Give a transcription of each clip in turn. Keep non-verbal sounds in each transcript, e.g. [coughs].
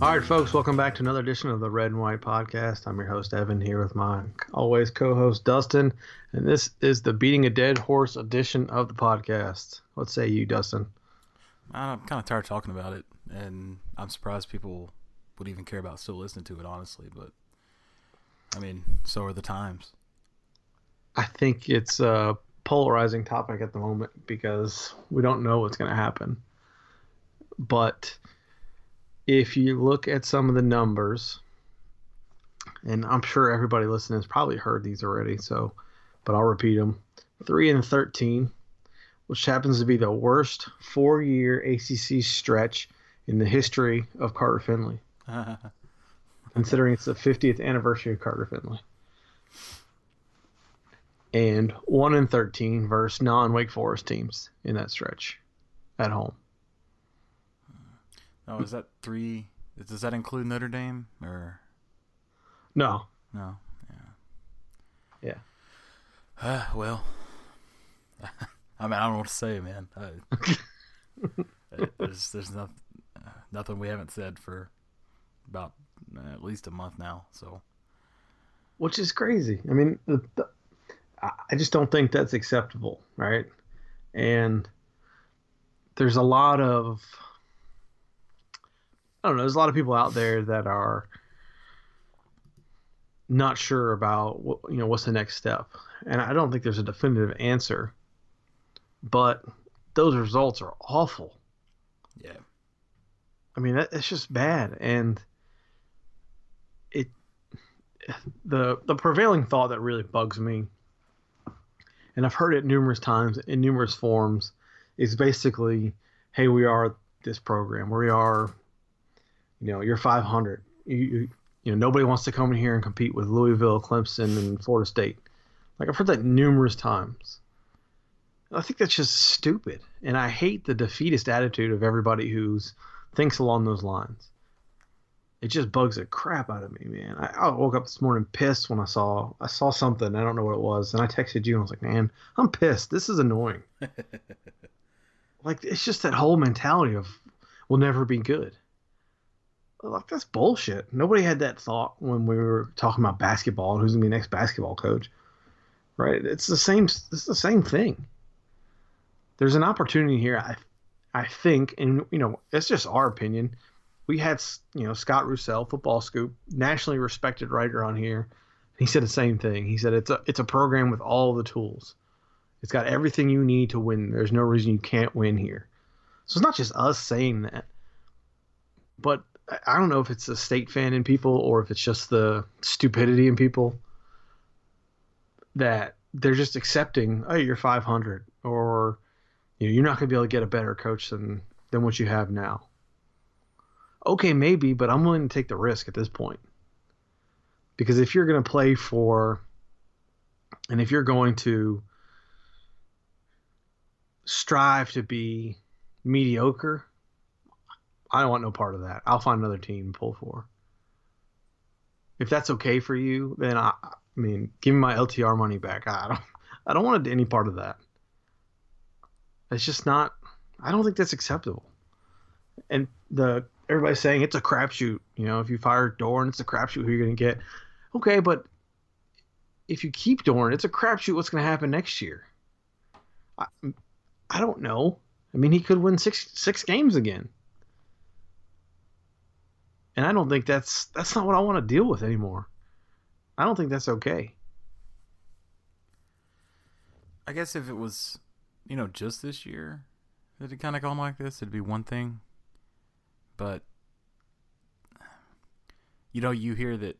All right, folks, welcome back to another edition of the Red and White Podcast. I'm your host, Evan, here with my always co host, Dustin, and this is the Beating a Dead Horse edition of the podcast. What say you, Dustin? I'm kind of tired talking about it, and I'm surprised people would even care about still listening to it, honestly. But, I mean, so are the times. I think it's a polarizing topic at the moment because we don't know what's going to happen. But if you look at some of the numbers, and I'm sure everybody listening has probably heard these already, so, but I'll repeat them: three and thirteen, which happens to be the worst four-year ACC stretch in the history of Carter Finley, [laughs] considering it's the 50th anniversary of Carter Finley. And one and thirteen versus non-Wake Forest teams in that stretch, at home. Oh, is that three? Does that include Notre Dame or No, no? yeah. Uh, [sighs] well, [laughs] I mean, I don't know what to say, man. I, [laughs] there's there's nothing nothing we haven't said for about uh, at least a month now. So which is crazy. I mean, the, the, I just don't think that's acceptable, right? And there's a lot of I don't know. There's a lot of people out there that are not sure about what you know what's the next step, and I don't think there's a definitive answer. But those results are awful. yeah, I mean, that, it's just bad, and it the the prevailing thought that really bugs me, and I've heard it numerous times in numerous forms, is basically, hey, we are this program, we are, you know, you're 500, you you, you know, nobody wants to come in here and compete with Louisville, Clemson, and Florida State. Like I've heard that numerous times. I think that's just stupid, and I hate the defeatist attitude of everybody who's thinks along those lines. It just bugs the crap out of me, man. I, I woke up this morning pissed when I saw I saw something. I don't know what it was, and I texted you. and I was like, "Man, I'm pissed. This is annoying." [laughs] like it's just that whole mentality of we'll never be good. Like that's bullshit. Nobody had that thought when we were talking about basketball and who's gonna be the next basketball coach, right? It's the same. It's the same thing. There's an opportunity here. I I think, and you know, it's just our opinion. We had, you know, Scott Roussel, Football Scoop, nationally respected writer on here. He said the same thing. He said it's a it's a program with all the tools. It's got everything you need to win. There's no reason you can't win here. So it's not just us saying that, but I- don't know if it's the state fan in people or if it's just the stupidity in people that they're just accepting. Oh, you're 500, or you know, you're not going to be able to get a better coach than than what you have now. Okay, maybe, but I'm willing to take the risk at this point. Because if you're going to play for and if you're going to strive to be mediocre, I don't want no part of that. I'll find another team to pull for. If that's okay for you, then I, I mean, give me my LTR money back. I don't, I don't want any part of that. It's just not. I don't think that's acceptable. And the everybody's saying it's a crapshoot. You know, if you fire Doeren, it's a crapshoot who you're going to get. Okay, but if you keep Doeren, it's a crapshoot what's going to happen next year. I, I don't know. I mean, he could win six six games again. And I don't think that's that's not what I want to deal with anymore. I don't think that's okay. I guess if it was, you know, just this year that it kind of gone like this, it'd be one thing. But you know, you hear that,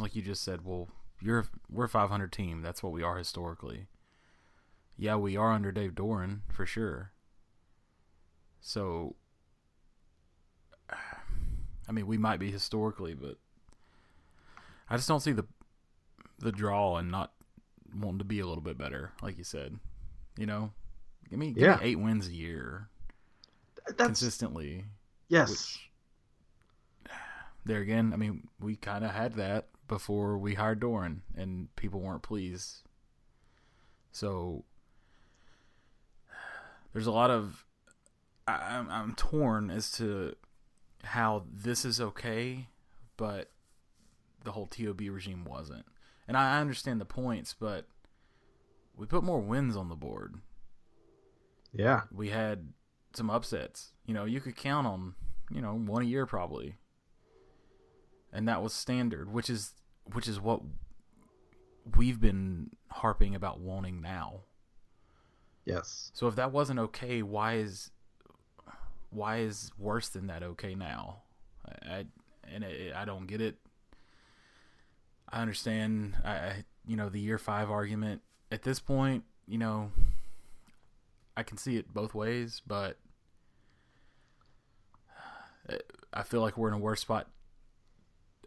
like you just said. Well, you're we're a 500 team. That's what we are historically. Yeah, we are under Dave Doeren for sure. So, [sighs] I mean, we might be historically, but I just don't see the the draw and not wanting to be a little bit better, like you said. You know, give me, give Yeah. me eight wins a year That's consistently. Yes. Which, there again, I mean, we kind of had that, before we hired Doeren, and people weren't pleased. So there's a lot of I, I'm I'm torn as to how this is okay, but the whole TOB regime wasn't. And I understand the points, but we put more wins on the board. Yeah. We had some upsets. You know, you could count on, you know, one a year probably. And that was standard, which is which is what we've been harping about wanting now. Yes. So if that wasn't okay, why is why is worse than that okay now? I, I and it, I don't get it. I understand. I, I you know the year five argument at this point. You know, I can see it both ways, but uh, I feel like we're in a worse spot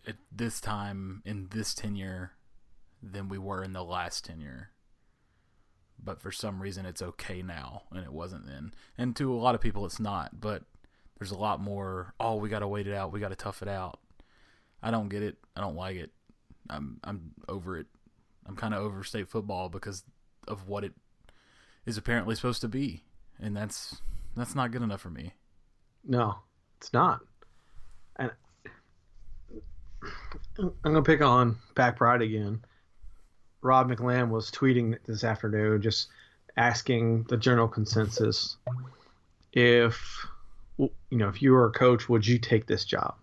at this time in this tenure than we were in the last tenure. But for some reason, it's okay now, and it wasn't then. And to a lot of people, it's not. But there's a lot more. Oh, we got to wait it out. We got to tough it out. I don't get it. I don't like it. I'm I'm over it. I'm kind of over state football because of what it is apparently supposed to be, and that's that's not good enough for me. No, it's not. And I'm gonna pick on Pack Pride again. Rob McLamb was tweeting this afternoon, just asking the general consensus if you know if you were a coach, would you take this job?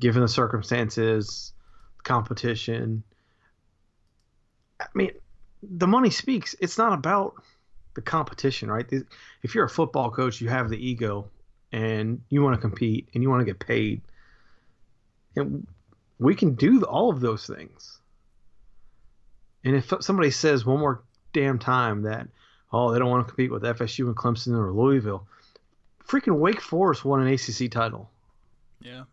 Given the circumstances, competition. I mean, the money speaks. It's not about the competition, right? If you're a football coach, you have the ego and you want to compete and you want to get paid. And we can do all of those things. And if somebody says one more damn time that, oh, they don't want to compete with FSU and Clemson or Louisville, freaking Wake Forest won an ACC title. Yeah.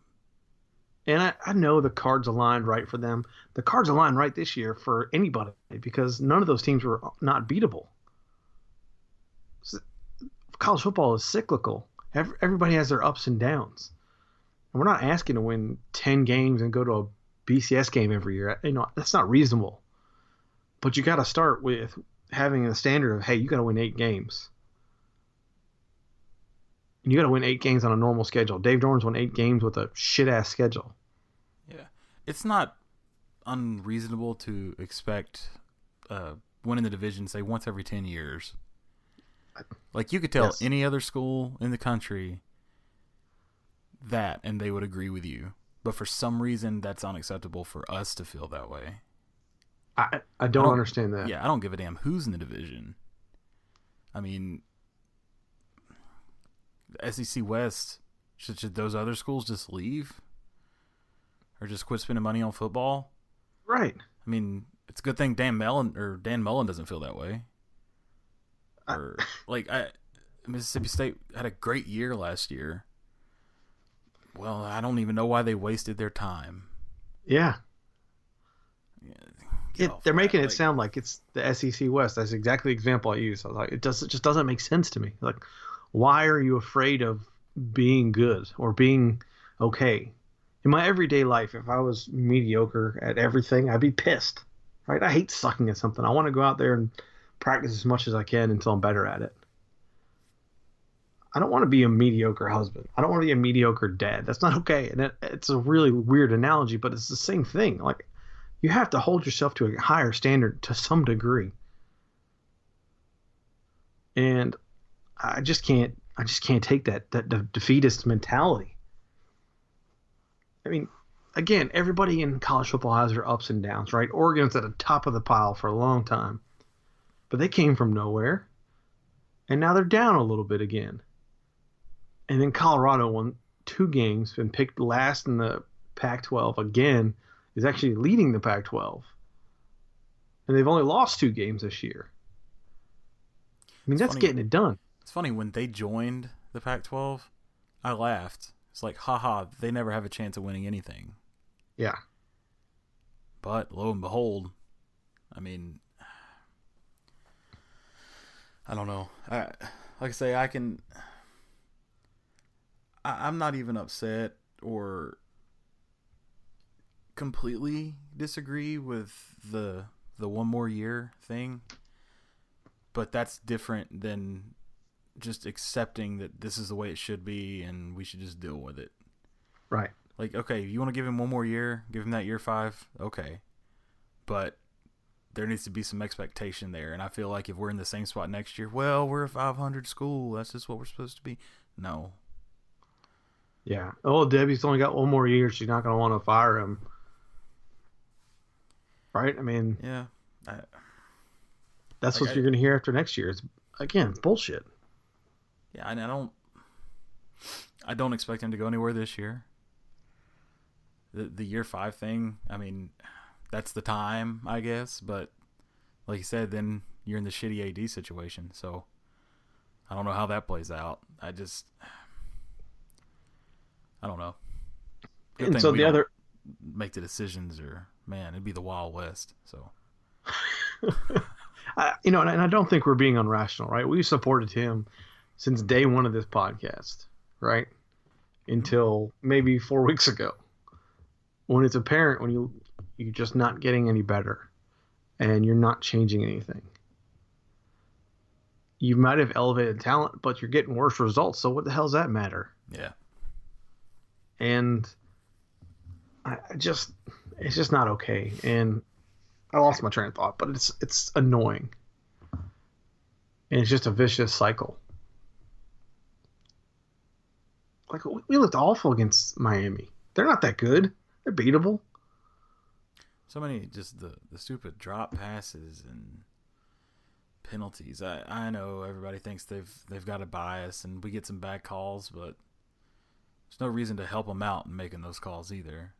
And I, I know the cards aligned right for them. The cards aligned right this year for anybody because none of those teams were not beatable. College football is cyclical. Everybody has their ups and downs. And we're not asking to win 10 games and go to a BCS game every year. You know, that's not reasonable. But you got to start with having a standard of, hey, you got to win eight games. And you got to win eight games on a normal schedule. Dave Doeren's won eight games with a shit ass schedule. Yeah, it's not unreasonable to expect uh, winning the division, say once every ten years. Like you could tell yes. any other school in the country that, and they would agree with you. But for some reason, that's unacceptable for us to feel that way. I I don't, I don't understand that. Yeah, I don't give a damn who's in the division. I mean, SEC West should should those other schools just leave, or just quit spending money on football? Right. I mean, it's a good thing Dan Mullen or Dan Mullen doesn't feel that way. Or I, like I, Mississippi State had a great year last year. Well, I don't even know why they wasted their time. Yeah. It, they're making that. it like, sound like it's the SEC West. That's exactly the example I use. I was like, it does it just doesn't make sense to me. Like, why are you afraid of being good or being okay? In my everyday life, if I was mediocre at everything, I'd be pissed. Right? I hate sucking at something. I want to go out there and practice as much as I can until I'm better at it. I don't want to be a mediocre husband. I don't want to be a mediocre dad. That's not okay. And it, it's a really weird analogy, but it's the same thing. Like you have to hold yourself to a higher standard to some degree. And I just can't I just can't take that that defeatist mentality. I mean, again, everybody in college football has their ups and downs, right? Oregon's at the top of the pile for a long time. But they came from nowhere. And now they're down a little bit again and then Colorado won two games and picked last in the Pac-12 again. Is actually leading the Pac-12, and they've only lost two games this year. I mean, it's that's funny. getting it done. It's funny when they joined the Pac-12, I laughed. It's like, haha, they never have a chance of winning anything. Yeah. But lo and behold, I mean, I don't know. I, like I say, I can I, am not even upset or completely disagree with the the one more year thing, but that's different than just accepting that this is the way it should be and we should just deal with it. Right. Like, okay, you want to give him one more year, give him that year five, okay, but there needs to be some expectation there. And I feel like if we're in the same spot next year, well, we're a 500 school. That's just what we're supposed to be. No. Yeah. Oh, Debbie's only got one more year. She's not going to want to fire him. Right? I mean, yeah. I, that's like what I, you're going to hear after next year. It's, again, bullshit. Yeah, and I don't. I don't expect him to go anywhere this year. The the year five thing, I mean, that's the time, I guess. But like you said, then you're in the shitty AD situation. So I don't know how that plays out. I just I don't know. Good and so the other make the decisions, or man, it'd be the Wild West. So. [laughs] I, you know, and I don't think we're being unrational, right? We supported him since day one of this podcast, right? Until maybe four [laughs] weeks ago, when it's apparent when you you're just not getting any better and you're not changing anything. You might have elevated talent, but you're getting worse results. So what the hell does that matter? Yeah. And I just it's just not okay. And I lost my train of thought, but it's it's annoying. And it's just a vicious cycle. Like we looked awful against Miami. They're not that good. They're beatable so many just the the stupid drop passes and penalties. I I know everybody thinks they've they've got a bias and we get some bad calls, but there's no reason to help them out in making those calls either.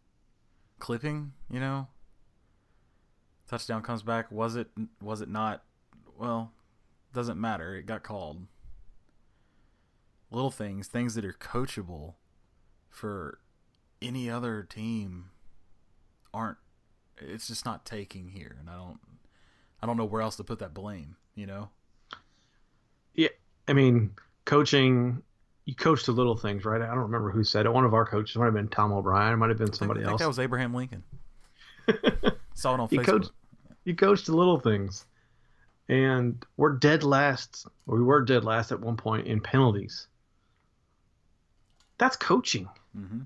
Clipping, you know, touchdown comes back. Was it was it not? Well, doesn't matter. It got called. Little things, things that are coachable for any other team aren't it's just not taking here, and I don't I don't know where else to put that blame. You know. Yeah, I mean, coaching. You coach the little things, right? I don't remember who said it. One of our coaches might have been Tom O'Brien. It might have been somebody I think, else. that was Abraham Lincoln. [laughs] Saw it on you Facebook. Coach, you coach the little things, and we're dead last. Or we were dead last at one point in penalties. That's coaching. Mm-hmm.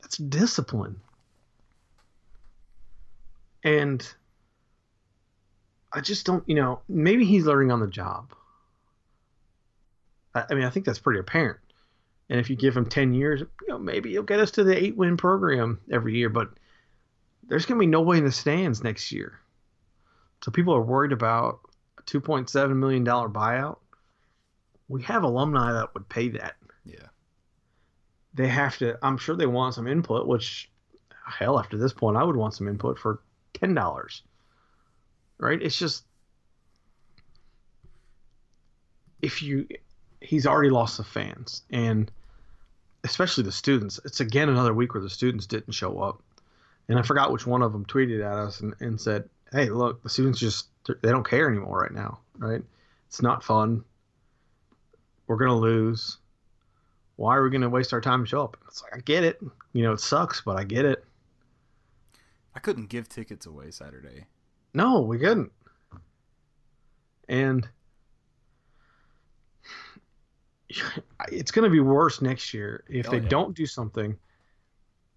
That's discipline. And I just don't, you know, maybe he's learning on the job. I, I mean, I think that's pretty apparent. And if you give him 10 years, you know, maybe he'll get us to the eight win program every year, but there's going to be no way in the stands next year. So people are worried about a $2.7 million buyout. We have alumni that would pay that. Yeah. They have to, I'm sure they want some input, which, hell, after this point, I would want some input for ten dollars. Right? It's just if you he's already lost the fans and especially the students. It's again another week where the students didn't show up. And I forgot which one of them tweeted at us and, and said, Hey, look, the students just, they don't care anymore right now, right? It's not fun. We're going to lose. Why are we going to waste our time to show up? It's like, I get it. You know, it sucks, but I get it. I couldn't give tickets away Saturday. No, we couldn't. And [sighs] it's going to be worse next year if oh, they yeah. don't do something.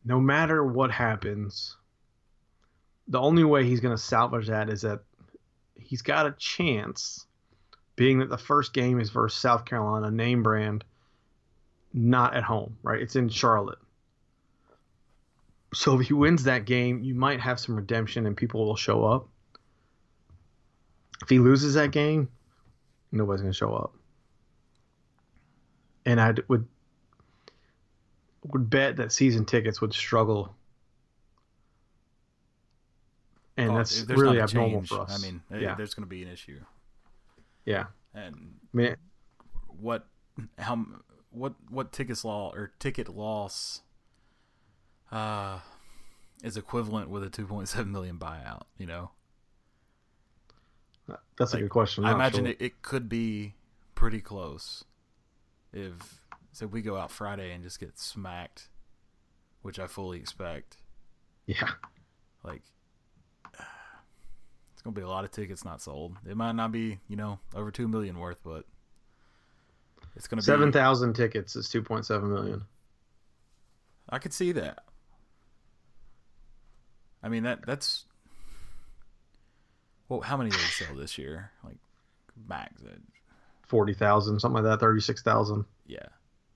No matter what happens, the only way he's going to salvage that is that he's got a chance, being that the first game is versus South Carolina, name brand, not at home, right? It's in Charlotte. So if he wins that game, you might have some redemption and people will show up. If he loses that game, nobody's going to show up. And I would would bet that season tickets would struggle. And oh, that's really abnormal change, for us. I mean, yeah. there's going to be an issue. Yeah. And I mean, what how what what tickets law or ticket loss uh, is equivalent with a 2.7 million buyout. You know, that's like, a good question. i imagine sure. it, it could be pretty close if so we go out Friday and just get smacked, which I fully expect. Yeah. Like, it's gonna be a lot of tickets not sold. It might not be, you know, over two million worth, but it's gonna be Seven thousand tickets is two point seven million. I could see that. I mean that that's well, how many did they sell this year? Like max, uh, Forty thousand, something like that. Thirty six thousand. yeah,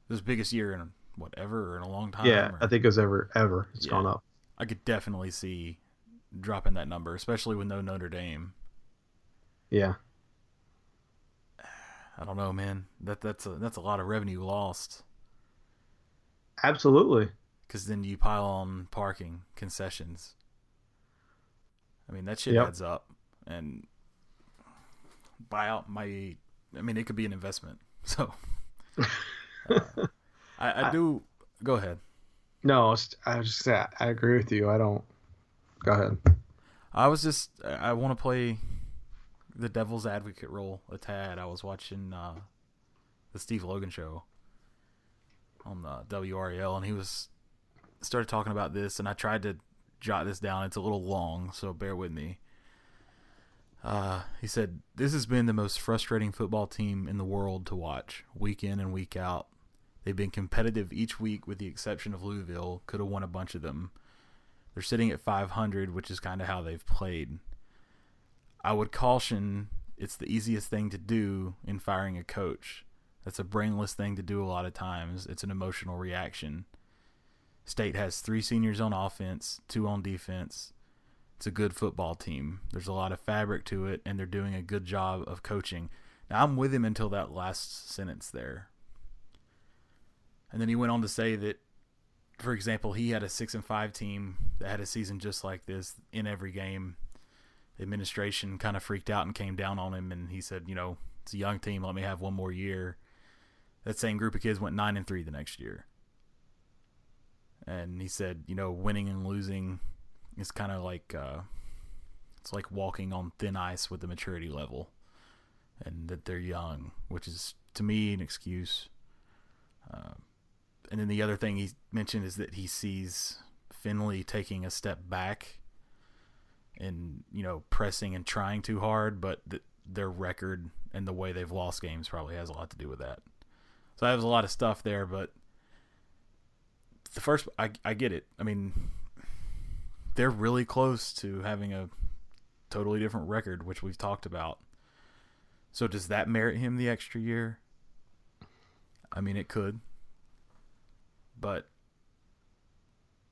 this biggest year in whatever in a long time. Yeah, or- I think it was ever ever. It's Yeah. gone up. I could definitely see dropping that number, especially with no Notre Dame. Yeah. I don't know, man. That that's a that's a lot of revenue lost Absolutely. because then you pile on parking concessions. I mean that shit Yep. adds up, and buyout my. I mean it could be an investment. [laughs] So uh, I, [laughs] I do. Go ahead. No, I was I was just say I agree with you. I don't. Go ahead. I was just I, I want to play the devil's advocate role a tad. I was watching uh, the Steve Logan show on the WRAL, and he was started talking about this, and I tried to jot this down. It's a little long, so bear with me. Uh, he said, "This has been the most frustrating football team in the world to watch, week in and week out. They've been competitive each week, with the exception of Louisville. Could have won a bunch of them." They're sitting at 500, which is kind of how they've played. I would caution it's the easiest thing to do in firing a coach. That's a brainless thing to do a lot of times. It's an emotional reaction. State has three seniors on offense, two on defense. It's a good football team. There's a lot of fabric to it, and they're doing a good job of coaching. Now, I'm with him until that last sentence there. And then he went on to say that for example, he had a six and five team that had a season just like this in every game. Administration kind of freaked out and came down on him, and he said, "You know, it's a young team. Let me have one more year." That same group of kids went nine and three the next year, and he said, "You know, winning and losing is kind of like uh, it's like walking on thin ice with the maturity level, and that they're young, which is to me an excuse." Uh, and then the other thing he mentioned is that he sees Finley taking a step back and you know pressing and trying too hard, but th- their record and the way they've lost games probably has a lot to do with that. So that was a lot of stuff there, but the first I I get it. I mean, they're really close to having a totally different record, which we've talked about. So does that merit him the extra year? I mean, it could but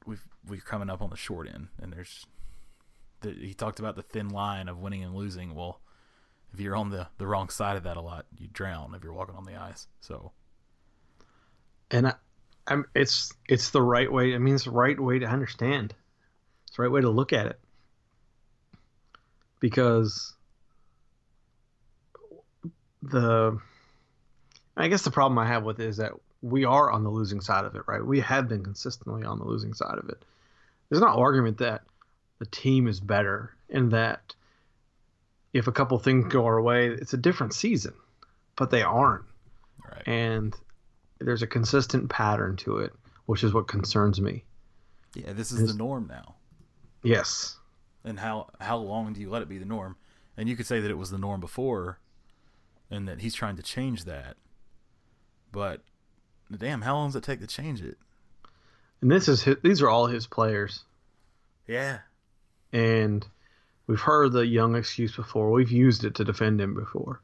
we've we're coming up on the short end, and there's the, he talked about the thin line of winning and losing. Well, if you're on the the wrong side of that a lot, you drown if you're walking on the ice. So And I, I'm it's it's the right way. I mean, it's the right way to understand. It's the right way to look at it. Because the I guess the problem I have with it is that we are on the losing side of it, right? We have been consistently on the losing side of it. There's no argument that the team is better and that if a couple things go our way, it's a different season, but they aren't. right, And there's a consistent pattern to it, which is what concerns me. yeah, this is the norm now. Yes. And how how long do you let it be the norm? And you could say that it was the norm before, and that he's trying to change that. But damn, how long does it take to change it? And this is his, these are all his players. Yeah, And we've heard the young excuse before. We've used it to defend him before.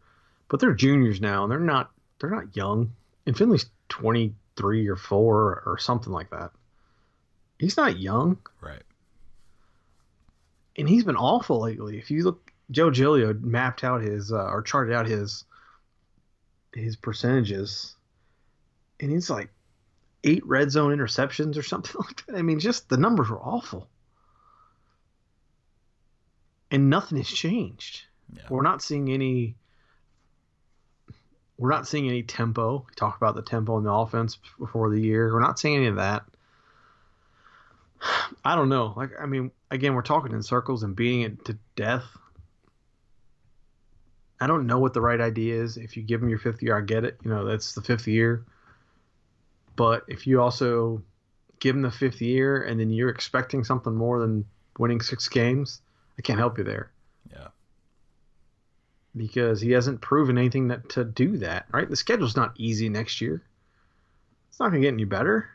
But they're juniors now and they're not they're not young. And Finley's 23 or 4 or something like that. He's not young right. and he's been awful lately. If you look Joe Giglio mapped out his uh, or charted out his his percentages and he's like eight red zone interceptions or something [laughs] like that. I mean, just the numbers were awful. And nothing has changed. Yeah, We're not seeing any we're not seeing any tempo. We talked about the tempo in the offense before the year. We're not seeing any of that. [sighs] I don't know. Like I mean, again, we're talking in circles and beating it to death. I don't know what the right idea is. If you give them your fifth year, I get it. You know, that's the fifth year. But if you also give them the fifth year, and then you're expecting something more than winning six games, I can't help you there. Yeah. Because he hasn't proven anything that to do that. Right? The schedule's not easy next year. It's not going to get any better.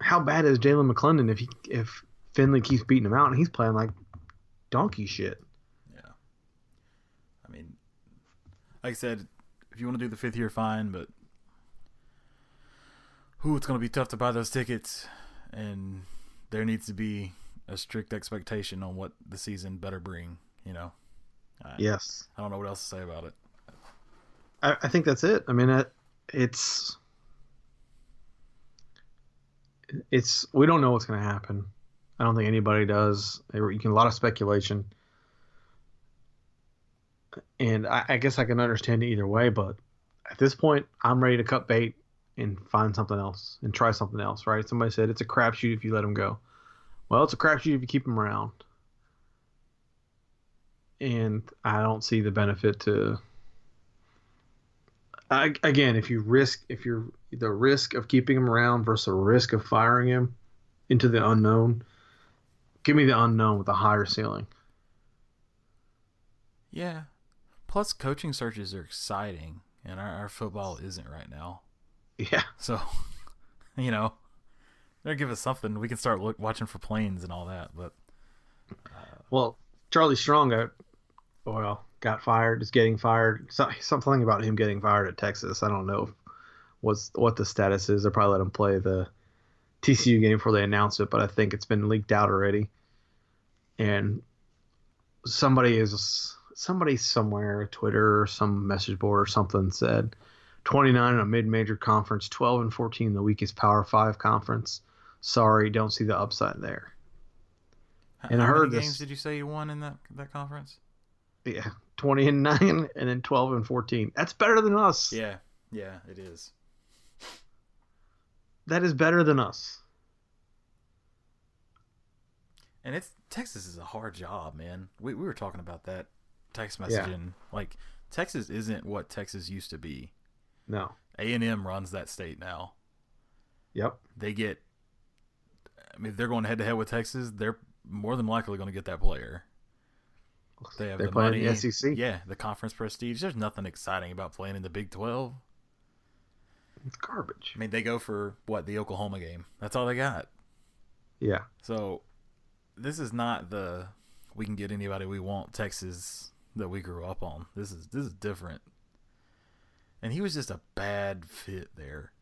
How bad is Jalan McClendon if he if Finley keeps beating him out and he's playing like donkey shit? Yeah. I mean, like I said, if you want to do the fifth year, fine, but who it's going to be tough to buy those tickets, and there needs to be a strict expectation on what the season better bring. You know. I, yes. I don't know what else to say about it. I, I think that's it. I mean, it, it's it's we don't know what's going to happen. I don't think anybody does. You can a lot of speculation, and I, I guess I can understand it either way. But at this point, I'm ready to cut bait and find something else and try something else. Right? Somebody said it's a crapshoot if you let him go. Well, it's a crapshoot if you keep him around. And I don't see the benefit to I, again, if you risk, if you're the risk of keeping him around versus the risk of firing him into the unknown, give me the unknown with a higher ceiling. Yeah. Plus, coaching searches are exciting, and our, our football isn't right now. Yeah. So, [laughs] you know, they're give us something. We can start look, watching for planes and all that. But, uh, well, Charlie Strong got, well, got fired, is getting fired. So, something about him getting fired at Texas. I don't know what's what the status is. They probably let him play the TCU game before they announce it, but I think it's been leaked out already. And somebody is somebody somewhere, Twitter or some message board or something said 29 in a mid-major conference, 12 and 14 in the weakest Power Five conference. Sorry, don't see the upside there. And How I heard many games did you say you won in that that conference? Yeah, 20 and 9 [laughs] and then 12 and 14. That's better than us. Yeah. Yeah, it is. That is better than us. And it's Texas is a hard job, man. We we were talking about that text messaging. Yeah. Like Texas isn't what Texas used to be. No. A&M runs that state now. Yep. They get I mean, if they're going head to head with Texas, they're more than likely going to get that player. They have They're the money. the SEC. Yeah, the conference prestige. There's nothing exciting about playing in the Big Twelve. It's garbage. I mean, they go for what the Oklahoma game. That's all they got. Yeah. So this is not the we can get anybody we want Texas that we grew up on. This is this is different. And he was just a bad fit there.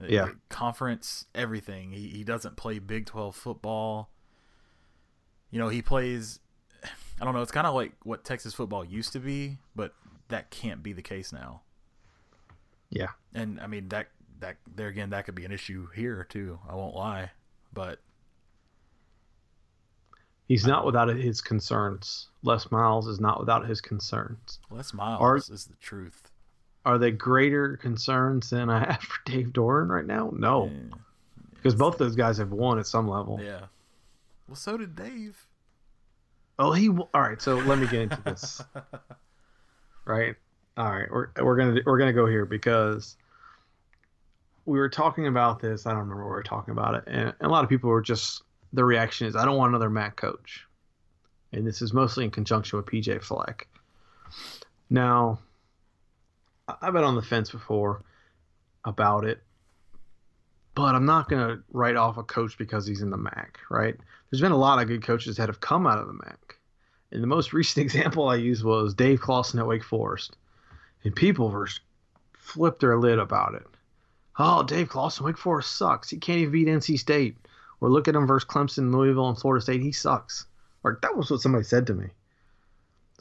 Uh, yeah. conference, everything. He he doesn't play Big Twelve football. You know, he plays I don't know. It's kind of like what Texas football used to be, but that can't be the case now. Yeah. And I mean that that there again that could be an issue here too. I won't lie, but he's not without his concerns. Les Miles is not without his concerns. Les Miles are, is the truth. Are they greater concerns than I [laughs] have for Dave Doeren right now? No. Yeah. Because both those guys have won at some level. Yeah. Well, so did Dave. Oh, he. All right. So let me get into this. [laughs] right. All right. We're we're gonna we're gonna go here because we were talking about this. I don't remember what we were talking about it, and, and a lot of people were just the reaction is I don't want another MAC coach, and this is mostly in conjunction with PJ Fleck. Now, I've been on the fence before about it, but I'm not going to write off a coach because he's in the MAC, right? There's been a lot of good coaches that have come out of the MAC. And the most [laughs] recent example I used was Dave Clawson at Wake Forest. And people were flipped their lid about it. Oh, Dave Clawson, Wake Forest sucks. He can't even beat NC State. Or look at him versus Clemson, Louisville, and Florida State. He sucks. Or that was what somebody said to me.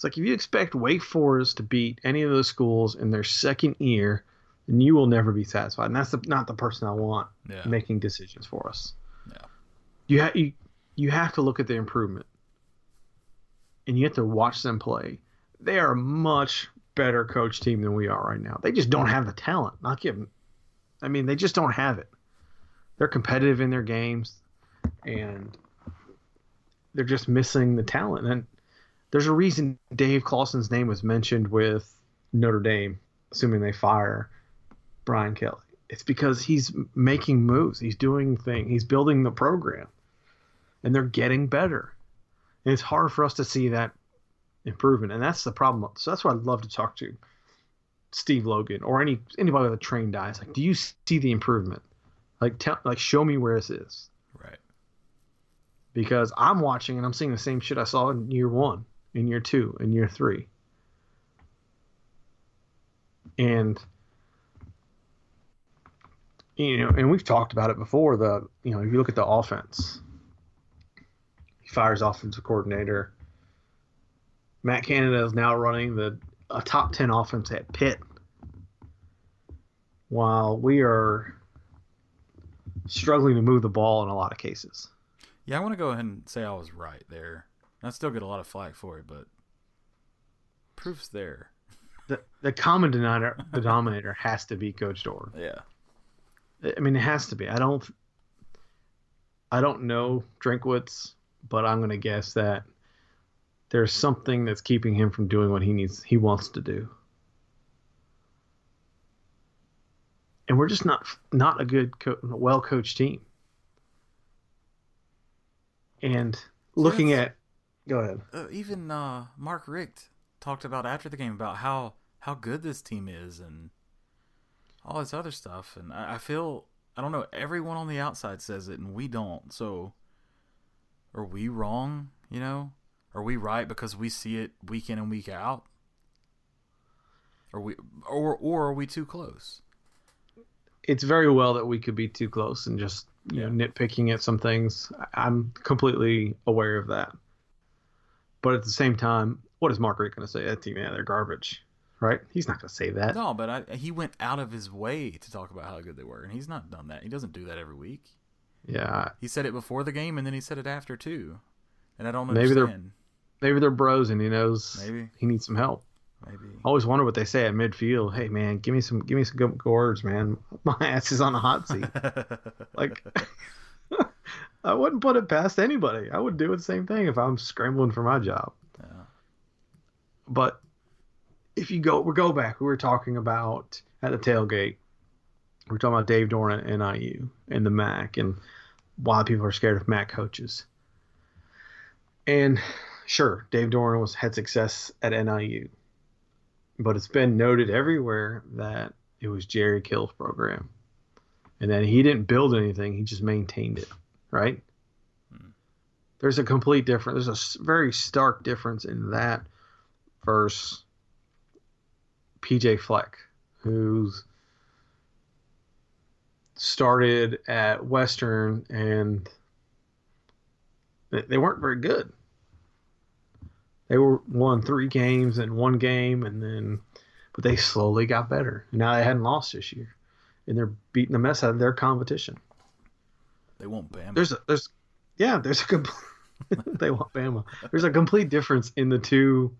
It's like if you expect Wake Forest to beat any of those schools in their second year, then you will never be satisfied. And that's the, not the person I want yeah. making decisions for us. Yeah. You, ha- you you have to look at the improvement and you have to watch them play. They are a much better coach team than we are right now. They just don't have the talent. Not given. I mean, they just don't have it. They're competitive in their games, and they're just missing the talent. And there's a reason Dave Clawson's name was mentioned with Notre Dame, assuming they fire Brian Kelly. it's because he's making moves. He's doing things. He's building the program, and they're getting better. And it's hard for us to see that improvement, and that's the problem. So that's why I'd love to talk to Steve Logan or any anybody with a trained eye. It's like, do you see the improvement? Like, tell, like, show me where this is. Right. Because I'm watching and I'm seeing the same shit I saw in year one, in year two, in year three. And you know, and we've talked about it before. The you know, if you look at the offense, he fires offensive coordinator. Matt Canada is now running the a top ten offense at Pitt, while we are struggling to move the ball in a lot of cases. Yeah, I want to go ahead and say I was right there. I still get a lot of flack for it, but proof's there. The the common denominator [laughs] denominator has to be Coach Doeren. Yeah. I mean, it has to be. I don't. I don't know Drinkwitz, but I'm gonna guess that there's something that's keeping him from doing what he needs, he wants to do. And we're just not not a good, co- well coached team. And looking Yes. at, go ahead. Uh, even uh, Mark Richt talked about after the game about how how good this team is and all this other stuff. And I, I feel I don't know. Everyone on the outside says it, and we don't. So are we wrong? You know, are we right because we see it week in and week out? Are we or or are we too close? it's very well that we could be too close and just you know nitpicking at some things. I'm completely aware of that. But at the same time, what is Mark Richt going to say? That team, yeah, they're garbage, right? He's not going to say that. No, but I, he went out of his way to talk about how good they were, and he's not done that. He doesn't do that every week. Yeah, He said it before the game, and then he said it after too. And I don't Maybe they're- maybe they're bros and he knows Maybe. he needs some help. Maybe. I always wonder what they say at midfield. Hey man, give me some give me some good good words, man. [laughs] My ass is on a hot seat. [laughs] like [laughs] I wouldn't put it past anybody. I would do the same thing if I'm scrambling for my job. Yeah. But if you go we go back, we were talking about at the tailgate. We were talking about Dave Doeren at NIU and the MAC and why people are scared of MAC coaches. And sure, Dave Doeren was had success at NIU. But it's been noted everywhere that it was Jerry Kill's program. And that he didn't build anything, he just maintained it, right? Hmm. There's a complete difference. There's a very stark difference in that versus PJ Fleck, who's started at Western and they- they weren't very good. They were won three games and one game, and then but they slowly got better. Now they hadn't lost this year, and they're beating the mess out of their competition. They won't ban. There's a there's yeah there's a complete [laughs] they want Bama. There's a complete difference in the two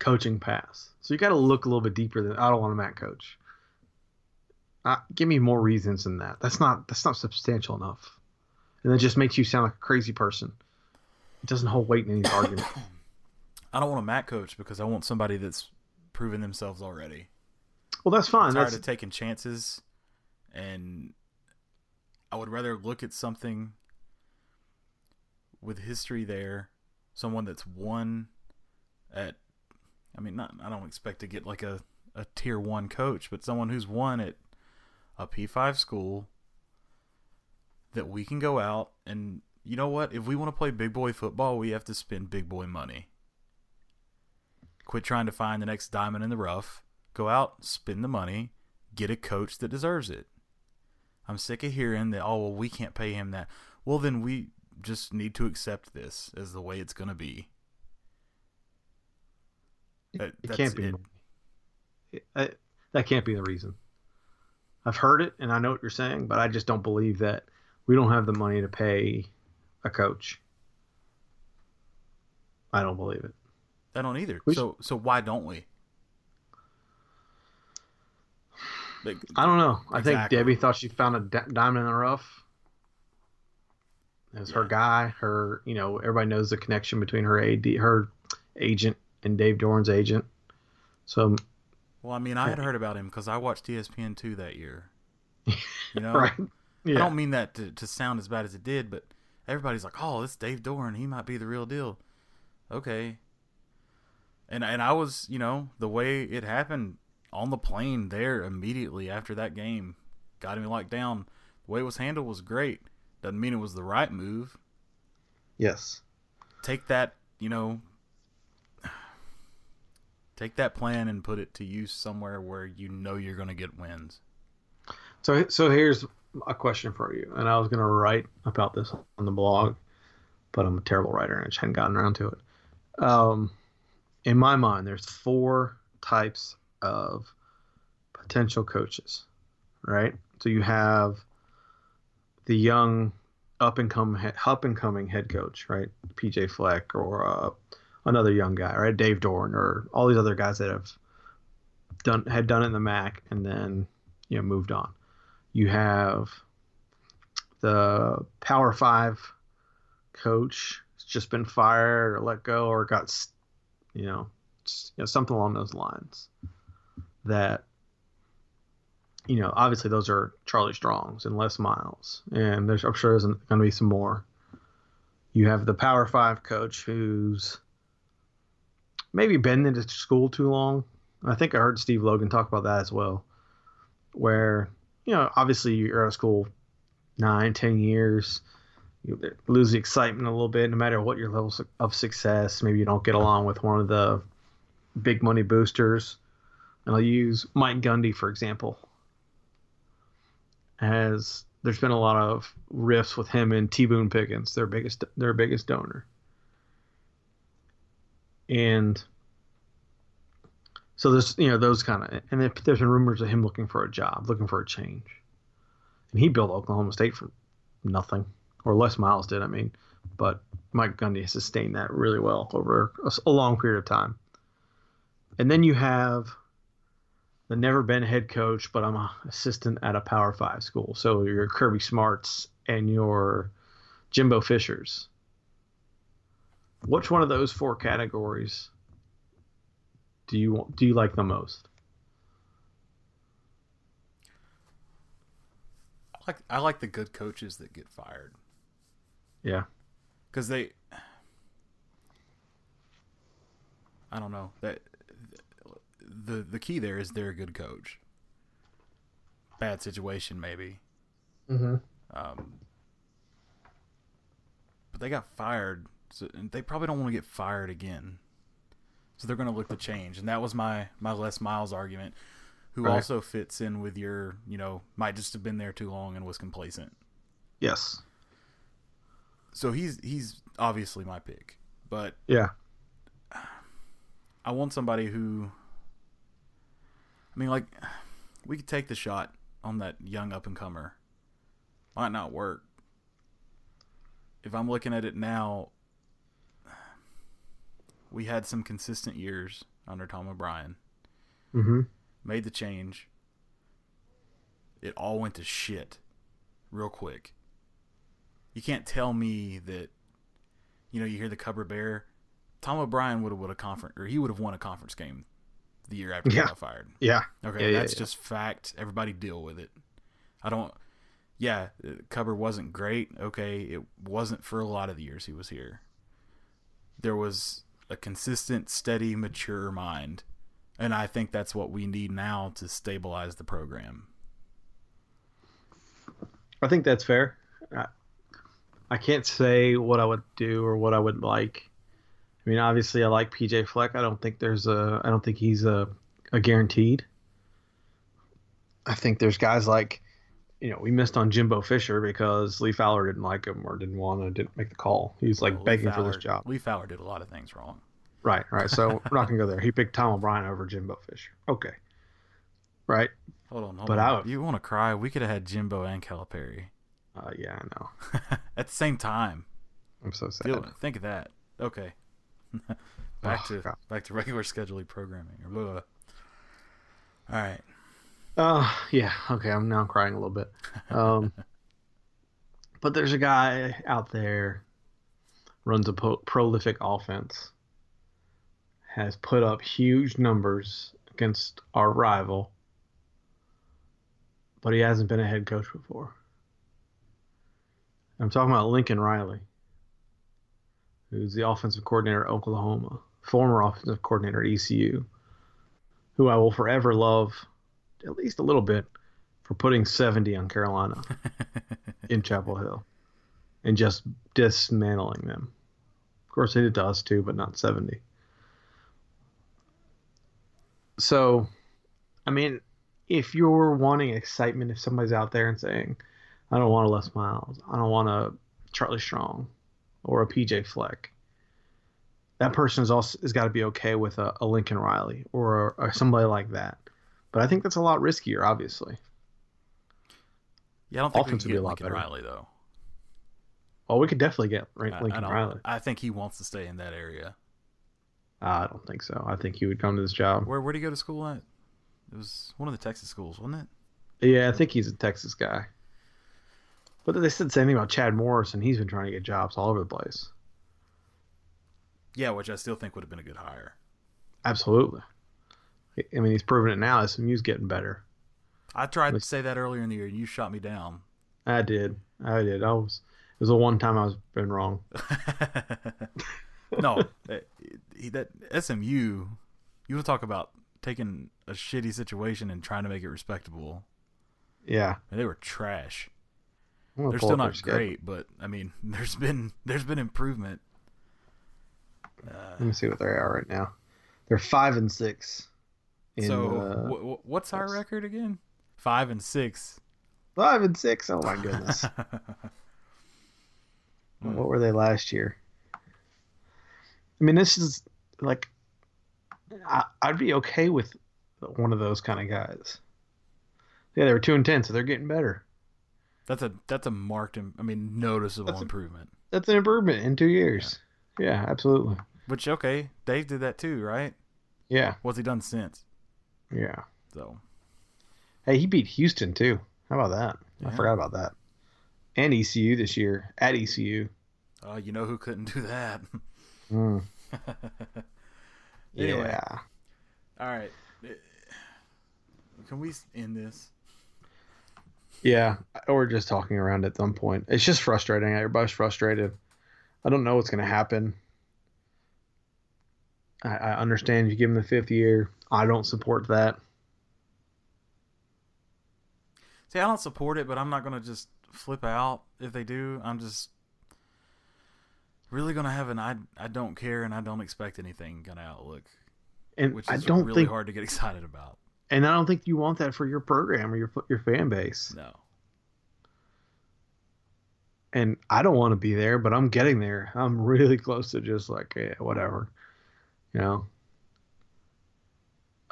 coaching paths. So you got to look a little bit deeper than I don't want a MAC coach. Uh, give me more reasons than that. That's not that's not substantial enough, and it just makes you sound like a crazy person. It doesn't hold weight in any [coughs] argument. I don't want a MAC coach because I want somebody that's proven themselves already. Well, that's fine. I'm tired That's of taking chances, and I would rather look at something with history there, someone that's won at. I mean, not. I don't expect to get like a a tier one coach, but someone who's won at a P five school that we can go out and you know what? If we want to play big boy football, we have to spend big boy money. Quit trying to find the next diamond in the rough. Go out, spend the money, get a coach that deserves it. I'm sick of hearing that, oh, well, we can't pay him that. Well, then we just need to accept this as the way it's going to be. That, it can't be. it. It- that can't be the reason. I've heard it and I know what you're saying, but I just don't believe that we don't have the money to pay a coach. I don't believe it. I don't either. We so, so why don't we? Like, I don't know. I think Debbie thought she found a di- diamond in the rough. It was her guy. Her, you know, everybody knows the connection between her AD, her agent, and Dave Doeren's agent. So Well, I mean, I had heard about him because I watched ESPN two that year, [laughs] You know, right. I don't mean that to, to sound as bad as it did, but everybody's like, "Oh, this Dave Doeren, he might be the real deal." Okay. And and I was, you know, the way it happened on the plane there immediately after that game, got him locked down. The way it was handled was great. Doesn't mean it was the right move. Yes. Take that, you know, [sighs] take that plan and put it to use somewhere where you know you're going to get wins. So so here's a question for you, and I was gonna write about this on the blog, but I'm a terrible writer and I just hadn't gotten around to it. Um, in my mind, there's four types of potential coaches, right? So you have the young, up and come up and coming head coach, right? PJ Fleck or uh, another young guy, right? Dave Doeren or all these other guys that have done had done it in the MAC and then you know moved on. You have the Power Five coach has just been fired or let go or got, you know, you know something along those lines. That, you know, obviously those are Charlie Strong's and Les Miles, and there's I'm sure there's going to be some more. You have the Power Five coach who's maybe been into school too long. I think I heard Steve Logan talk about that as well, where you know obviously you're out of school nine, ten years, you lose the excitement a little bit, no matter what your levels of success. Maybe you don't get along with one of the big money boosters. And I'll use Mike Gundy for example. As there's been a lot of rifts with him and T Boone Pickens, their biggest their biggest donor. And so there's you know those kind of and there's been rumors of him looking for a job, looking for a change. And he built Oklahoma State for nothing, or Les Miles did, I mean. But Mike Gundy has sustained that really well over a, a long period of time. And then you have the never been head coach, but I'm an assistant at a Power Five school. So your Kirby Smarts and your Jimbo Fishers. Which one of those four categories do you want, do you like the most? I like I like the good coaches that get fired Yeah. because they. I don't know that the the key there is they're a good coach. Bad situation maybe, Mm-hmm. um, but they got fired. So and they probably don't want to get fired again. So they're going to look to change, and that was my my Les Miles argument, who Right. also fits in with your you know might just have been there too long and was complacent. Yes. So he's he's obviously my pick, but Yeah. I want somebody who. I mean, like, we could take the shot on that young up and comer. Might not work. If I'm looking at it now, we had some consistent years under Tom O'Brien. Mm-hmm. Made the change. It all went to shit real quick. You can't tell me that, you know, you hear the Cubber Bear. Tom O'Brien would have won a conference, or he would have won a conference game the year after he got fired. Yeah. Okay, Yeah, yeah, that's yeah. just fact. Everybody deal with it. I don't. Yeah, Cubber wasn't great. Okay, it wasn't for a lot of the years he was here. There was a consistent, steady, mature mind, and I think that's what we need now to stabilize the program. I think that's fair. I, I can't say what I would do or what I would like. I mean, obviously, I like PJ Fleck. I don't think there's a. I don't think he's a, a guaranteed. I think there's guys like, you know, we missed on Jimbo Fisher because Lee Fowler didn't like him or didn't want to, didn't make the call. He was like Well, begging for this job. Lee Fowler did a lot of things wrong. Right, right. So [laughs] we're not gonna go there. He picked Tom O'Brien over Jimbo Fisher. Okay. Right. Hold on, hold But on. I- you want to cry? We could have had Jimbo and Calipari Uh, yeah, I know. [laughs] at the same time. I'm so sad. Deal, think of that. Okay. Back Oh, to God. back to regular scheduling programming. Or blah, blah. All right. Uh, yeah. Okay, I'm now crying a little bit. Um, [laughs] but there's a guy out there runs a po- prolific offense, has put up huge numbers against our rival, but he hasn't been a head coach before. I'm talking about Lincoln Riley, who's the offensive coordinator at Oklahoma, former offensive coordinator at ECU, who I will forever love, at least a little bit, for putting 70 on Carolina [laughs] in Chapel Hill and just dismantling them. Of course, they did to us too, but not 70. So, I mean, if you're wanting excitement, if somebody's out there and saying, I don't want a Les Miles, I don't want a Charlie Strong or a PJ Fleck, that person is also has got to be okay with a, a Lincoln Riley or, or somebody like that. But I think that's a lot riskier, obviously. Yeah, I don't think Offense we can get Lincoln better. Riley though. Well, we could definitely get Lincoln I, I Riley. I think he wants to stay in that area. I don't think so. I think he would come to this job. Where where did he go to school at? It was one of the Texas schools, wasn't it? Yeah, I think he's a Texas guy. But they said the same thing about Chad Morris, and he's been trying to get jobs all over the place. Yeah, which I still think would have been a good hire. Absolutely. I mean, he's proven it now. SMU's getting better. I tried to say that earlier in the year, and you shot me down. I did. I did. I was. It was the one time I was been wrong. [laughs] no, eh, that, that SMU. You want to talk about taking a shitty situation and trying to make it respectable. Yeah, and they were trash. They're still not great, but I mean, [laughs] there's been there's been improvement. Uh, Let me see what they are right now. They're five and six. In, so uh, w- what's our record again? Five and six. Five and six. Oh my goodness. [laughs] what were they last year? I mean, this is like I, would be okay with one of those kind of guys. Yeah, they were two and ten, so they're getting better. That's a that's a marked, I mean, noticeable that's improvement. A, that's an improvement in two years. Yeah. yeah, absolutely. Which okay, Dave did that too, right? Yeah. What's he done since? Yeah. So. Hey, he beat Houston too. How about that? Yeah. I forgot about that. And ECU this year at ECU. Oh, uh, you know who couldn't do that? [laughs] Mm. [laughs] anyway. Yeah. All right. Can we end this? Yeah, or just talking around at some point. It's just frustrating. Everybody's frustrated. I don't know what's going to happen. I, I understand you give him the fifth year. I don't support that. See, I don't support it, but I'm not going to just flip out if they do. I'm just really going to have an I, I don't care and I don't expect anything kind of outlook. And which is I don't really think, hard to get [laughs] excited about. And I don't think you want that for your program or your your fan base. No. And I don't want to be there, but I'm getting there. I'm really close to just like, yeah, whatever. You know.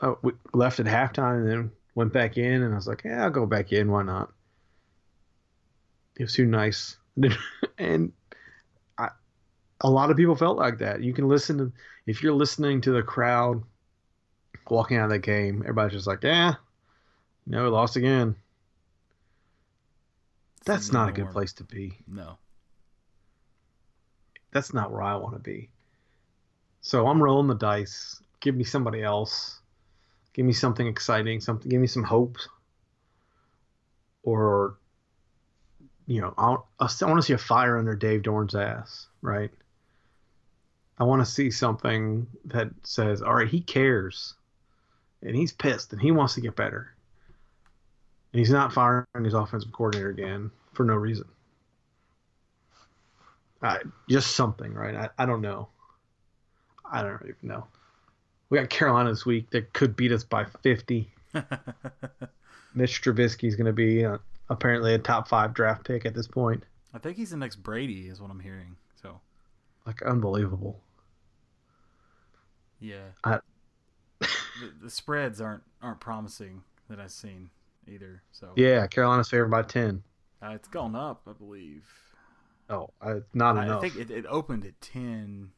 Oh, we left at halftime and then went back in, and I was like, yeah, I'll go back in. Why not? It was too nice. [laughs] and I, a lot of people felt like that. You can listen to if you're listening to the crowd walking out of the game, everybody's just like, yeah, you know, we lost again. That's not a good place to be. No. That's not where I want to be. So I'm rolling the dice. Give me somebody else. Give me something exciting, something give me some hope. Or you know, I, I want to see a fire under Dave Doeren's ass, right? I want to see something that says, all right, he cares and he's pissed and he wants to get better. And he's not firing his offensive coordinator again for no reason. Uh, just something, right? I, I don't know. I don't even know. We got Carolina this week that could beat us by 50. [laughs] Mitch Trubisky is going to be uh, apparently a top five draft pick at this point. I think he's the next Brady, is what I'm hearing. So, like, unbelievable. Yeah. I, the, the spreads aren't aren't promising that I've seen either. So yeah, Carolina's favored by ten. Uh, it's gone up, I believe. Oh, not I, enough. I think it, it opened at ten.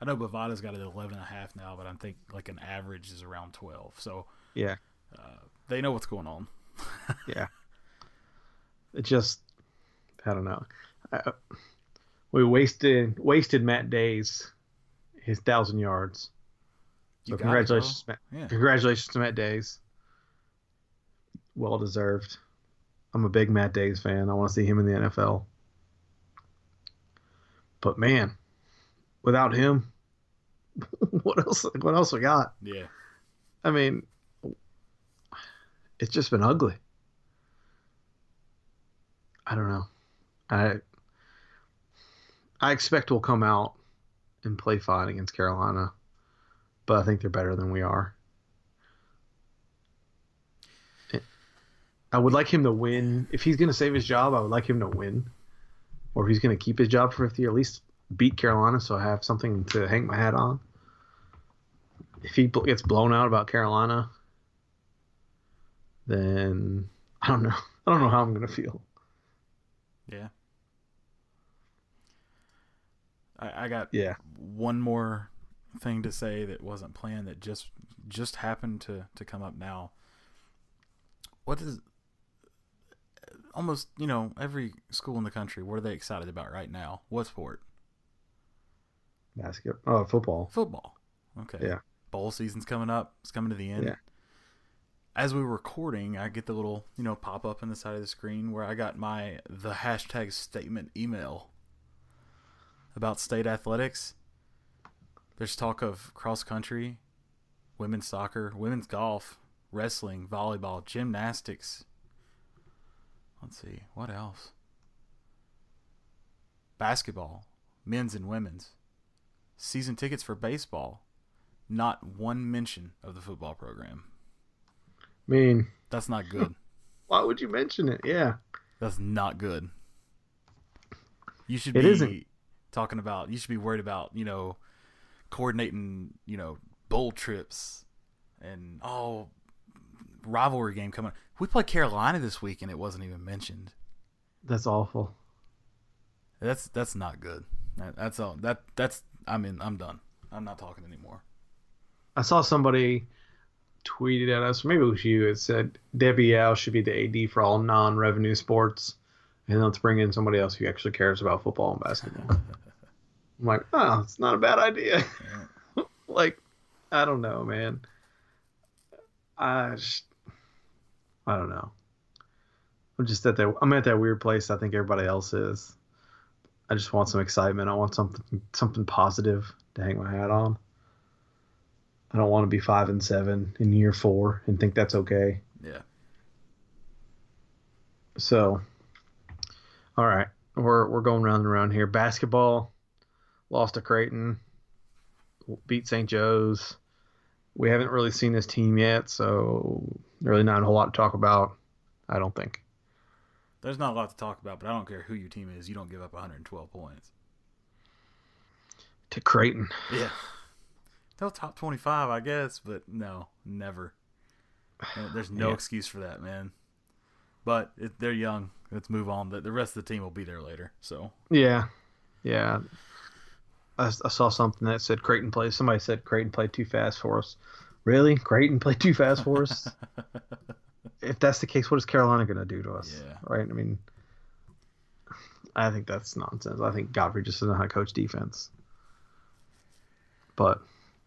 I know Bovada's got it at eleven and a half now, but I think like an average is around twelve. So yeah, uh, they know what's going on. [laughs] yeah, it just I don't know. I, we wasted wasted Matt Dayes his thousand yards. So congratulations, it, Matt. Yeah. Congratulations to Matt Dayes. well deserved. I'm a big Matt Dayes fan. I want to see him in the NFL. But man, without him, [laughs] what else? What else we got? Yeah. I mean, it's just been ugly. I don't know. I I expect we'll come out and play fine against Carolina, but I think they're better than we are. I would like him to win. If he's going to save his job, I would like him to win. Or if he's going to keep his job for fifth year, at least beat Carolina so I have something to hang my hat on. If he gets blown out about Carolina, then I don't know. [laughs] I don't know how I'm going to feel. Yeah. I, I got Yeah. one more thing to say that wasn't planned that just just happened to to come up now. What is almost you know every school in the country? What are they excited about right now? What sport? Basketball. Oh, football. Football. Okay. Yeah. Bowl season's coming up. It's coming to the end. Yeah. As we were recording, I get the little, you know, pop up on the side of the screen where I got my the hashtag statement email about state athletics. There's talk of cross country, women's soccer, women's golf, wrestling, volleyball, gymnastics. Let's see, what else? Basketball, men's and women's. Season tickets for baseball. Not one mention of the football program. I mean, That's not good. [laughs] why would you mention it? Yeah. That's not good. You should It be isn't. talking about. You should be worried about you know coordinating you know bowl trips and oh rivalry game coming. We played Carolina this week and it wasn't even mentioned. That's awful. That's that's not good. That, that's all. That that's. I mean, I'm done. I'm not talking anymore. I saw somebody tweeted at us, maybe it was you. It said Debbie Yow should be the AD for all non-revenue sports, and let's bring in somebody else who actually cares about football and basketball. [laughs] I'm like, oh, it's not a bad idea. [laughs] like, I don't know, man. I just, I don't know. I'm just at that. I'm at that weird place. I think everybody else is. I just want some excitement. I want something, something positive to hang my hat on. I don't want to be five and seven in year four and think that's okay. Yeah. So, all right, we're we're going round and round here. Basketball lost to Creighton, beat St. Joe's. We haven't really seen this team yet, so really not a whole lot to talk about. I don't think. There's not a lot to talk about, but I don't care who your team is. You don't give up 112 points. To Creighton, Yeah. They'll top 25, I guess, but no, never. There's no Yeah. excuse for that, man. But it, they're young. Let's move on. The, the rest of the team will be there later. So yeah, yeah. I, I saw something that said Creighton played. Somebody said Creighton played too fast for us. Really, Creighton played too fast for us? [laughs] if that's the case, what is Carolina going to do to us? Yeah. Right? I mean, I think that's nonsense. I think Gottfried just doesn't know how to coach defense. But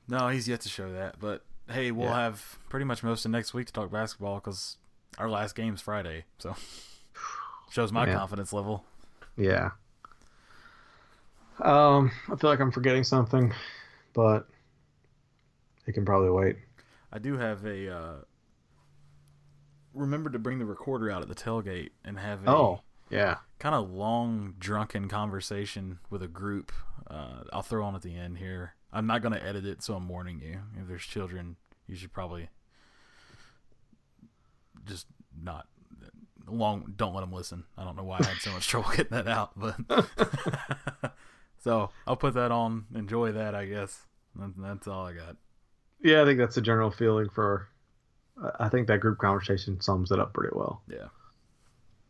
no, he's yet to show that. But hey, we'll Yeah. have pretty much most of next week to talk basketball because our last game's Friday. So [sighs] shows my Man. confidence level. yeah. Um, I feel like I'm forgetting something, but it can probably wait. I do have a. Uh, remember to bring the recorder out at the tailgate and have a Oh, yeah. kind of long drunken conversation with a group. Uh, I'll throw on at the end here. I'm not going to edit it, so I'm warning you. If there's children, you should probably just not long. Don't let them listen. I don't know why I had so much trouble [laughs] getting that out, but [laughs] [laughs] so I'll put that on. Enjoy that, I guess. That- That's all I got. Yeah, I think that's the general feeling for. I- think that group conversation sums it up pretty well. Yeah.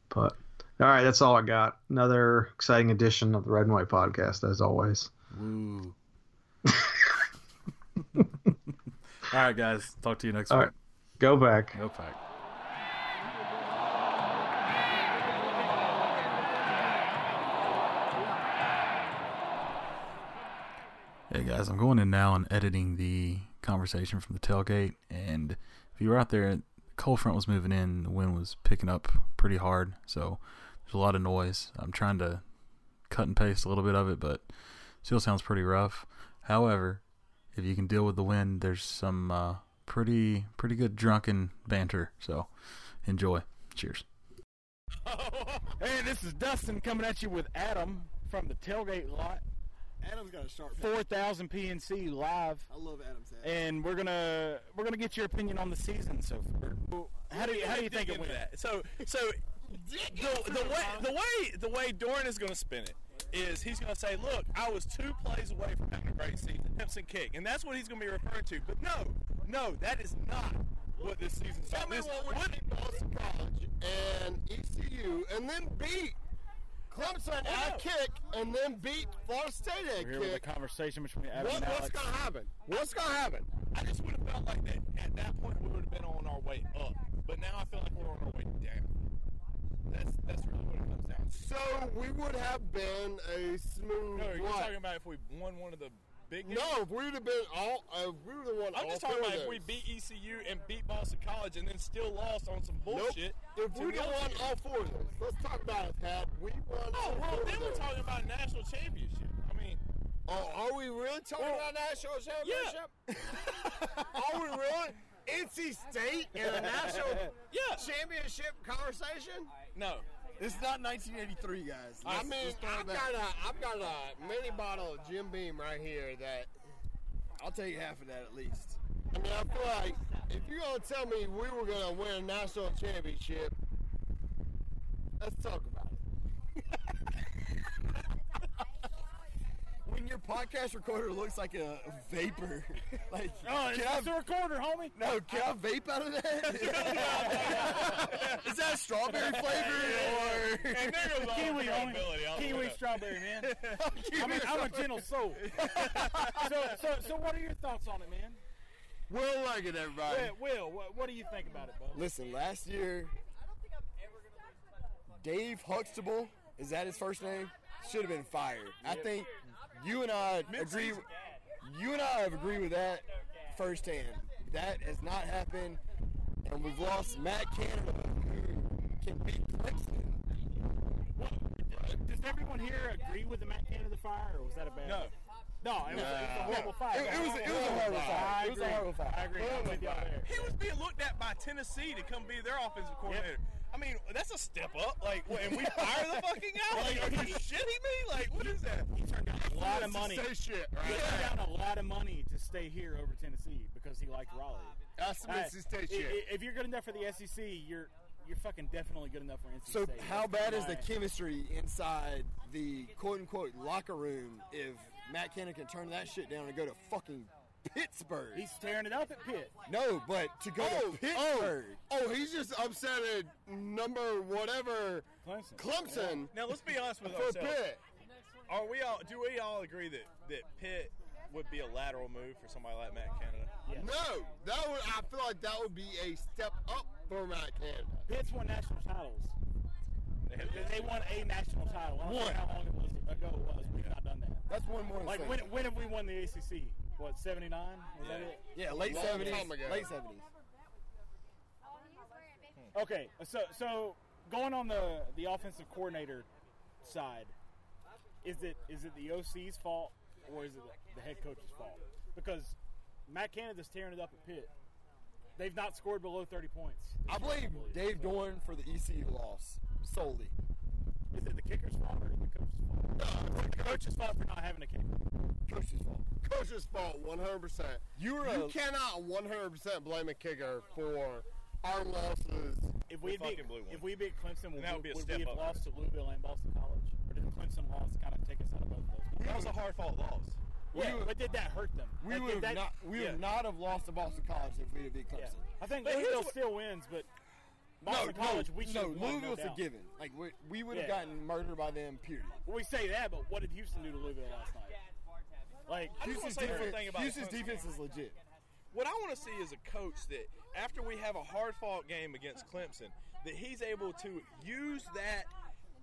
But all right, that's all I got. Another exciting edition of the Red and White podcast, as always. Woo. [laughs] all right, guys. Talk to you next All week. right. Go back. Go pack. Hey guys, I'm going in now and editing the conversation from the tailgate. And if you were out there, cold front was moving in, the wind was picking up pretty hard, so there's a lot of noise. I'm trying to cut and paste a little bit of it, but still sounds pretty rough. However, if you can deal with the wind, there's some uh, pretty pretty good drunken banter. So enjoy. Cheers. [laughs] Hey, this is Dustin coming at you with Adam from the tailgate lot, Adam's got a sharp. 4000 PNC live, I love Adam's head. and we're gonna we're gonna get your opinion on the season so far. How do you how do you think it went? that? So, so the, the way the way the way Doeren is going to spin it is he's going to say, "Look, I was two plays away from having a great season, Simpson kick," and that's what he's going to be referring to. But no, no, that is not what this season's Tell about. me This, what we're what- Boston College and ECU, and then beat Clemson at kick, and then beat Florida State at We're here with a conversation between Adam What, and what's going to happen? What's going to happen? I just would have felt like that at that point we would have been on our way up, but now I feel like we're on our way down. That's that's really what it comes down to. So we would have been a smooth. No, you're what? talking about if we won one of the big. No, if we would have been all, if we would have won I'm just talking about if we beat ECU and beat Boston College and then still lost on some Nope. bullshit. If we'd the have won all four of those, let's talk about it, Pat. We won Oh, well, then we're talking about national championship. I mean, Oh, are we really talking Well, about national championship? Yeah. are we really? NC State in a national [laughs] yeah. championship conversation? No. It's not 1983, guys. I Let's- mean, throw it I've got a, I've got a mini bottle of Jim Beam right here that. I'll take half of that at least. I mean, I feel like if you're gonna tell me we were gonna win a national championship, let's talk about it. [laughs] When your podcast recorder looks like a vapor, [laughs] like Oh, it's, can it's a recorder, homie. no, can I vape out of that? [laughs] Is that strawberry flavor or? And there goes all Kiwi, credibility homie. all the way Kiwi strawberry, man. [laughs] I'm a, I'm a gentle soul. so, so, so, what are your thoughts on it, man? Will Leggett, everybody. Will, Will what, what do you think about it, bud? Listen, last year, Dave Huxtable, is that his first name? Should have been fired. I think you and I agree. You and I have agreed with that firsthand. That has not happened, and we've lost Matt Canada, who can beat Clemson. Does everyone here agree with the Matt Canada fire, or was that a bad? No. No, it was, it was a horrible fire. It- it was- it was a horrible fire. I It was a agree. horrible fire. I agree. I'm with y'all there. He was being looked at by Tennessee to come be their offensive coordinator. I mean, that's a step up. Like, what, and we fire the fucking guy? Like, are you shitting me? Like, what is that? He turned down a lot of money. Say shit, He turned down a lot of money to stay here over Tennessee because he liked Raleigh. That's some Uh, NC State shit. If you're good enough for the SEC, you're you're fucking definitely good enough for NC So State. how bad is the chemistry inside the quote unquote locker room if Matt Canada can turn that shit down and go to fucking Pittsburgh? He's tearing it up at Pitt. no, but to go Oh, to Pittsburgh. oh, oh, he's just upset at number whatever Clemson. Clemson Now, let's be honest with for ourselves. Pitt. Are we all? Do we all agree that that Pitt would be a lateral move for somebody like Matt Canada? Yes. No, that would I feel like that would be a step up for Matt Canada. Pitt's won national titles. They, they won a national title. I don't know One. how long it was ago it was. We've not done that. That's one more. Like Saban. when when have we won the ACC? What seventy nine? Was that it? Yeah, late Long seventies. time ago. Late seventies. Hmm. Okay, so so going on the the offensive coordinator side, is it is it the OC's fault or is it the head coach's fault? Because Matt Canada's tearing it up at Pitt. They've not scored below thirty points. I blame Dave Doeren for the ECU loss solely. Is it the kicker's fault or the coach's fault? It's the coach's fault for not having a kicker. Coach's fault. Coach's fault, 100%. You were You a- cannot 100% blame a kicker for our losses. If we, We beat fucking blew one. if we beat Clemson, would, we, would be would we have up. lost to Louisville and Boston College, or did Clemson loss kind of take us out of both those? That was a hard fought loss. Yeah, would- but did that hurt them? We That- would have that- not. We yeah. would not have lost to Boston College if we had beat Yeah. Clemson. I think But Louisville still wins, but No, Boston College, no, we should no. Louisville's no a given. Like we, we would have Yeah. gotten murdered by them. Period. Well, we say that, but what did Houston do to Louisville last night? Like, I just Houston's wanna say one defense, thing about Houston's Clemson. defense is legit. What I want to see is a coach that, after we have a hard fought game against Clemson, that he's able to use that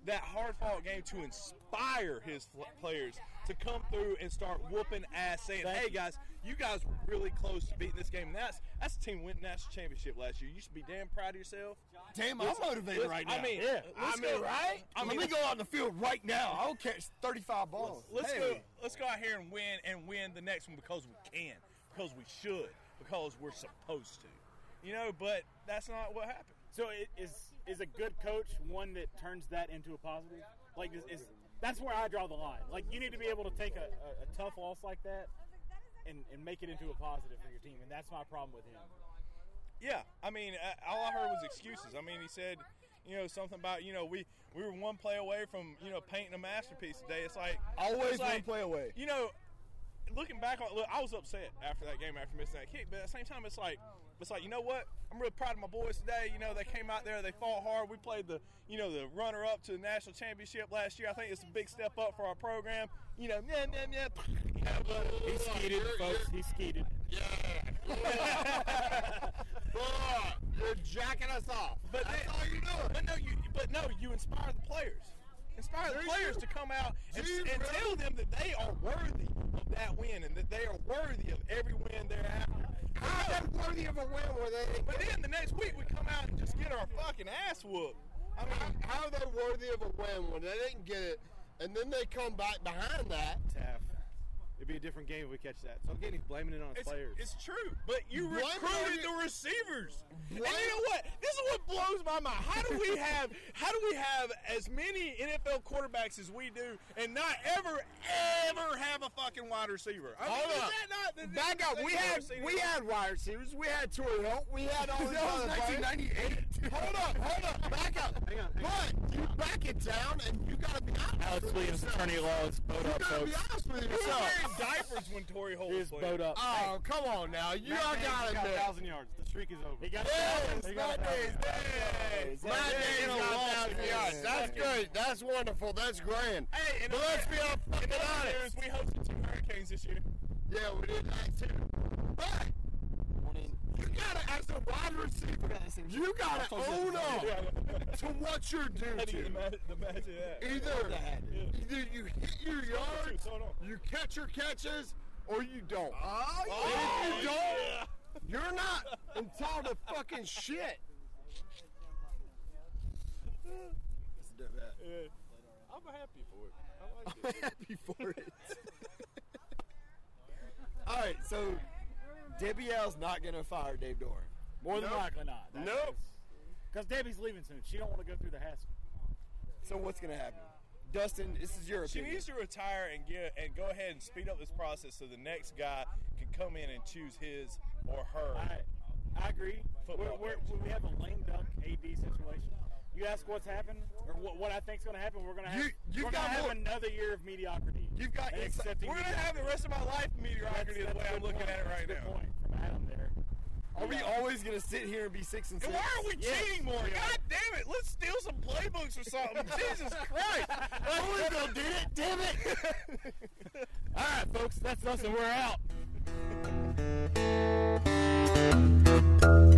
that hard fought game to inspire his fl- players to come through and start whooping ass, saying, "Hey guys, you guys were really close to beating this game." And that's that's the team who went national championship last year. You should be damn proud of yourself. Damn, I'm motivated Listen, right now. I mean, Yeah. I let's mean, go right? I mean, let me go out in the field right now. I'll catch 35 balls. Let's Hey. go. Let's go out here and win and win the next one because we can, because we should, because we're supposed to. You know, but that's not what happened. So it is is a good coach one that turns that into a positive? Like is, is that's where I draw the line. Like you need to be able to take a, a, a tough loss like that and, and make it into a positive for your team, and that's my problem with him. Yeah, I mean, uh, all I heard was excuses. I mean, he said, you know, something about, you know, we we were one play away from, you know, painting a masterpiece today. It's like Always it's one play away. You know, looking back on, look, I was upset after that game after missing that kick, but at the same time, it's like, it's like, you know what? I'm really proud of my boys today. You know, they came out there, they fought hard. We played the, you know, the runner up to the national championship last year. I think it's a big step up for our program. You know, yeah, yeah, yeah. You know, but He skeeted, folks. He skeeted. Boy, you're jacking us off. But That's they- all you're doing. But no, you but no, you inspire the players. Inspire the players you? to come out and, Do and tell them that they are worthy of that win and that they are worthy of every win they're thereafter. How are they worthy of a win where they But then the next week we come out and just get our fucking ass whooped. I how, mean, how are they worthy of a win when they didn't get it and then they come back behind that? Taff. It'd be a different game if we catch that. So again, he's blaming it on his it's, players. it's true. But you Blame recruited your- the receivers. And you know what? This is what blows my mind. How do we have how do we have as many NFL quarterbacks as we do and not ever ever have a fucking wide receiver? I mean, Hold is up. that not the, Back up. We had we had wide receivers. We had Torry Holt. We had all these That was other players. 1998. Hold up, hold up, back up. Hang on, hang but you back it down and you gotta be honest. Alex with Williams, yourself. attorney at law, is bowed You up, gotta be honest with yourself. Wearing diapers when Torry Holt He was is up. Oh, come on now. You Matt all Dayes gotta got a thousand yards. The streak is over. He got Yes, he got Matt Dayes. Hey, Matt Dayes in a got thousand yards. That's fucking- good. That's wonderful. That's grand. Hey, and But let's be up in fucking other honest. news, we hosted two hurricanes this year. Yeah, we did that too. But you gotta, as a wide receiver, you gotta own up to what you're due How do you to. imagine, imagine that? Either, either you hit your yards, Hold you catch your catches, or you don't. Oh, And if you don't, oh, you're not entitled to fucking shit. Yeah. I'm happy for it. I like [laughs] it. happy for it. [laughs] All right, so Debbie L's not gonna fire Dave Doeren. More than Nope. likely not. Nope. Because Debbie's leaving soon. She don't want to go through the hassle. So what's gonna happen? Dustin, this is your opinion. She needs to retire and get and go ahead and speed up this process so the next guy can come in and choose his or her. I, I agree. We're, we're, we have a lame duck AD situation. You ask what's happened or what, what I think's going to happen. We're going to have, You- we're gonna have more- another year of mediocrity. You've got We're gonna have the rest of my life mediocrity the way That's a I'm looking point. at it right That's a good now. point from Adam there. Are we always gonna sit here and be six and And why are we Yes. cheating more? God damn it! Let's steal some playbooks or something. [laughs] Jesus Christ! Louisville did it, damn it! [laughs] All right, folks, that's us, and we're out. [laughs]